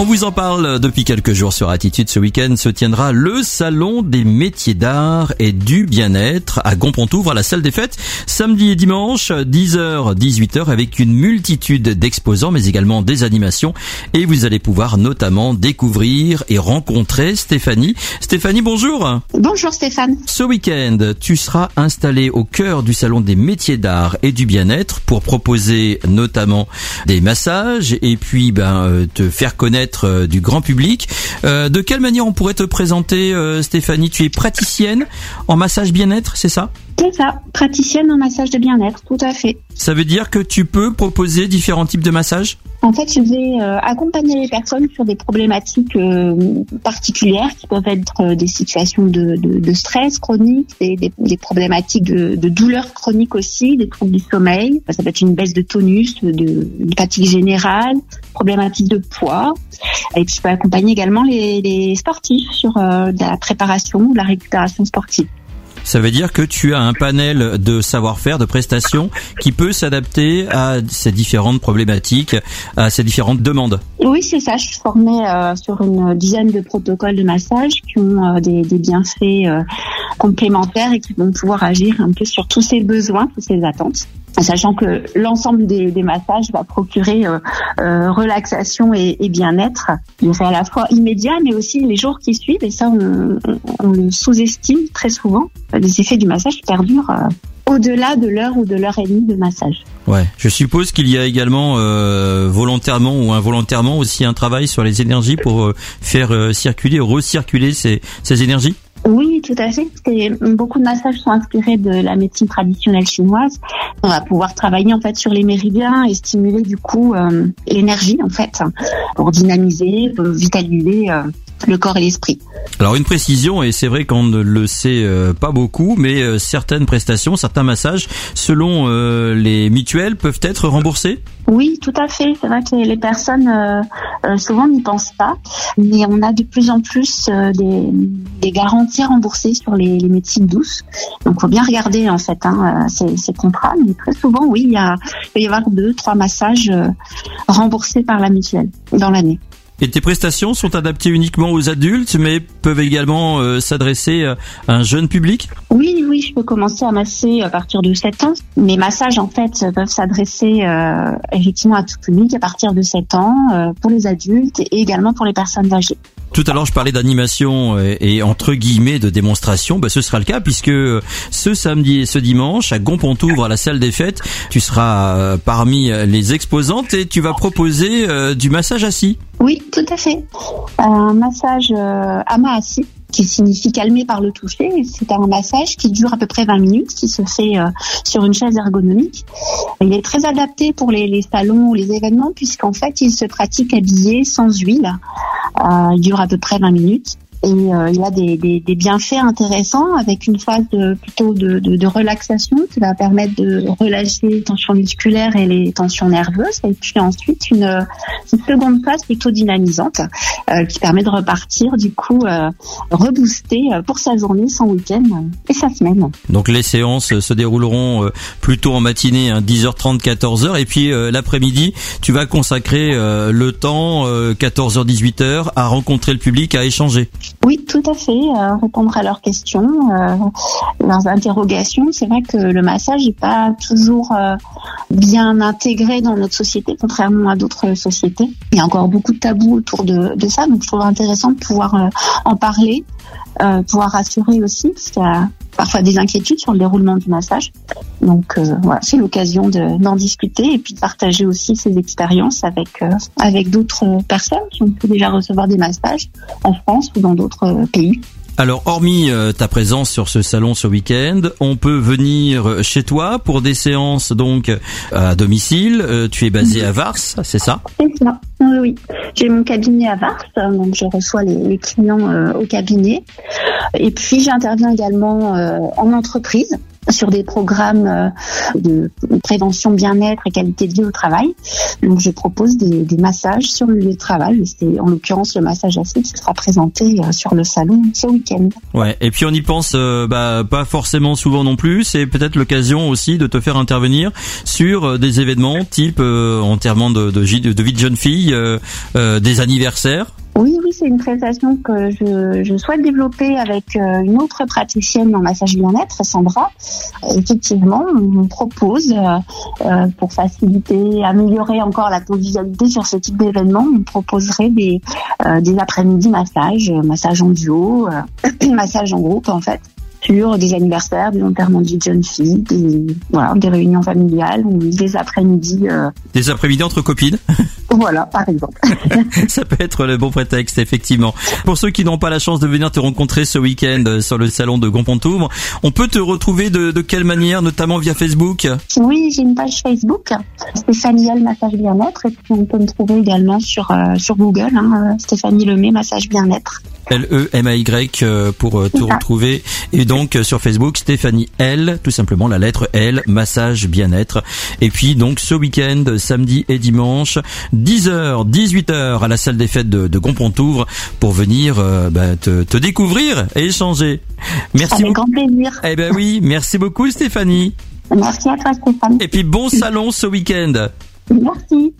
On vous en parle depuis quelques jours sur Attitude. Ce week-end se tiendra le salon des métiers d'art et du bien-être à Gonpontouvre à la salle des fêtes samedi et dimanche 10h 18h avec une multitude d'exposants mais également des animations et vous allez pouvoir notamment découvrir et rencontrer Stéphanie. Stéphanie, bonjour. Bonjour Stéphane. Ce week-end, tu seras installé au cœur du salon des métiers d'art et du bien-être pour proposer notamment des massages et puis ben euh, te faire connaître euh, du grand public. Euh, de quelle manière on pourrait te présenter, euh, Stéphanie? Tu es praticienne en massage bien-être, c'est ça? C'est ça, praticienne en massage de bien-être, tout à fait. Ça veut dire que tu peux proposer différents types de massages? En fait, je vais accompagner les personnes sur des problématiques particulières qui peuvent être des situations de, de, stress chronique, des, des, problématiques de, de douleurs chroniques aussi, des troubles du sommeil. Ça peut être une baisse de tonus, de, de fatigue générale, problématiques de poids. Et puis je peux accompagner également les, sportifs sur euh, la préparation ou la récupération sportive. Ça veut dire que tu as un panel de savoir-faire, de prestations qui peut s'adapter à ces différentes problématiques, à ces différentes demandes. Oui, c'est ça. Je suis formée euh, sur une dizaine de protocoles de massage qui ont euh, des, des, bienfaits euh, complémentaires et qui vont pouvoir agir un peu sur tous ces besoins, toutes ces attentes sachant que l'ensemble des, massages va procurer euh, euh, relaxation et, bien-être. C'est à la fois immédiat, mais aussi les jours qui suivent, et ça, on, le sous-estime très souvent. Les effets du massage perdurent euh, au-delà de l'heure ou de l'heure et demie de massage. Ouais, je suppose qu'il y a également volontairement ou involontairement aussi un travail sur les énergies pour faire circuler, recirculer ces, ces énergies? Oui, tout à fait. beaucoup de massages sont inspirés de la médecine traditionnelle chinoise. On va pouvoir travailler en fait sur les méridiens et stimuler du coup euh, l'énergie en fait pour dynamiser, pour vitaliser euh, le corps et l'esprit. Alors une précision, et c'est vrai qu'on ne le sait euh, pas beaucoup, mais certaines prestations, certains massages, selon les mutuelles, peuvent être remboursés? Oui, tout à fait. C'est vrai que les personnes souvent n'y pensent pas, mais on a de plus en plus des, des garanties remboursées sur les, les médecines douces. Donc, faut bien regarder en fait hein, ces, ces contrats, mais très souvent, oui, il, y a, il peut y avoir deux, trois massages euh, remboursés par la mutuelle dans l'année. Et tes prestations sont adaptées uniquement aux adultes, mais peuvent également euh, s'adresser à un jeune public? Oui, oui, je peux commencer à masser à partir de 7 ans. Mes massages, en fait, peuvent s'adresser euh, effectivement à tout public à partir de 7 ans, pour les adultes et également pour les personnes âgées. Tout à l'heure, je parlais d'animation et, entre guillemets de démonstration. Bah, ce sera le cas puisque ce samedi et ce dimanche à Gonpontouvre à la salle des fêtes, tu seras euh, parmi les exposantes et tu vas proposer euh, du massage assis. Oui, tout à fait. Un massage euh, qui signifie calmer par le toucher. C'est un massage qui dure à peu près 20 minutes, qui se fait sur une chaise ergonomique. Il est très adapté pour les, les salons ou les événements puisqu'en fait, il se pratique habillé sans huile. Euh, il dure à peu près 20 minutes et euh, il a des, des, des, bienfaits intéressants avec une phase de, plutôt de, de, de, relaxation qui va permettre de relâcher les tensions musculaires et les tensions nerveuses et puis ensuite une, une seconde phase plutôt dynamisante euh, qui permet de repartir du coup euh, rebooster pour sa journée, son week-end et sa semaine. Donc les séances se dérouleront plutôt en matinée, hein, 10h30, 14h et puis l'après-midi tu vas consacrer le temps 14h, 18h à rencontrer le public, à échanger. Oui, tout à fait. Euh, répondre à leurs questions, euh, leurs interrogations. C'est vrai que le massage n'est pas toujours euh, bien intégré dans notre société, contrairement à d'autres sociétés. Il y a encore beaucoup de tabous autour de, ça, donc je trouve intéressant de pouvoir euh, en parler, pouvoir rassurer aussi, parce qu'il y a parfois des inquiétudes sur le déroulement du massage. Donc voilà, c'est l'occasion d'en discuter et puis de partager aussi ces expériences avec avec d'autres personnes qui ont pu déjà recevoir des massages en France ou dans d'autres pays. Alors, hormis euh, ta présence sur ce salon ce week-end, on peut venir chez toi pour des séances donc à domicile. Euh, tu es basé à Vars, c'est ça? C'est ça. Oui. J'ai mon cabinet à Vars, donc je reçois les, clients euh, au cabinet. Et puis j'interviens également en entreprise sur des programmes euh, de prévention bien-être et qualité de vie au travail. Donc je propose des, des massages sur le lieu de travail. C'est en l'occurrence le massage acide qui sera présenté euh, sur le salon ce week-end. Ouais. Et puis on y pense euh, bah, pas forcément souvent non plus. C'est peut-être l'occasion aussi de te faire intervenir sur des événements type enterrement de, de, de, vie de jeune fille, des anniversaires. Oui, oui, c'est une prestation que je, je, souhaite développer avec euh, une autre praticienne en massage bien-être, Sandra. Effectivement, on propose, euh, euh, pour faciliter, améliorer encore la convivialité sur ce type d'événement, on proposerait des, des après-midi massages, massage en duo, massage en groupe en fait sur des anniversaires, des enterrements de jeunes filles, des, voilà, des réunions familiales ou des après-midi. Euh... Des après-midi entre copines? Voilà, par exemple. Ça peut être le bon prétexte, effectivement. Pour ceux qui n'ont pas la chance de venir te rencontrer ce week-end euh, sur le salon de Gonpontouvre, on peut te retrouver de, de quelle manière, notamment via Facebook Oui, j'ai une page Facebook, Stéphanie L Massage Bien-être, et puis on peut me trouver également sur, euh, sur Google, hein, euh, Stéphanie Lemay Massage Bien-être. L-E-M-A-Y pour te retrouver. Et donc sur Facebook, Stéphanie L, tout simplement la lettre L, massage bien-être. Et puis donc ce week-end, samedi et dimanche, 10h, 18h à la salle des fêtes de, de Gompontouvre pour venir euh, bah, te, te, découvrir et échanger. Merci. Avec grand plaisir. Eh ben oui, merci beaucoup Stéphanie. Merci à toi Stéphane. Et puis bon salon ce week-end. Merci.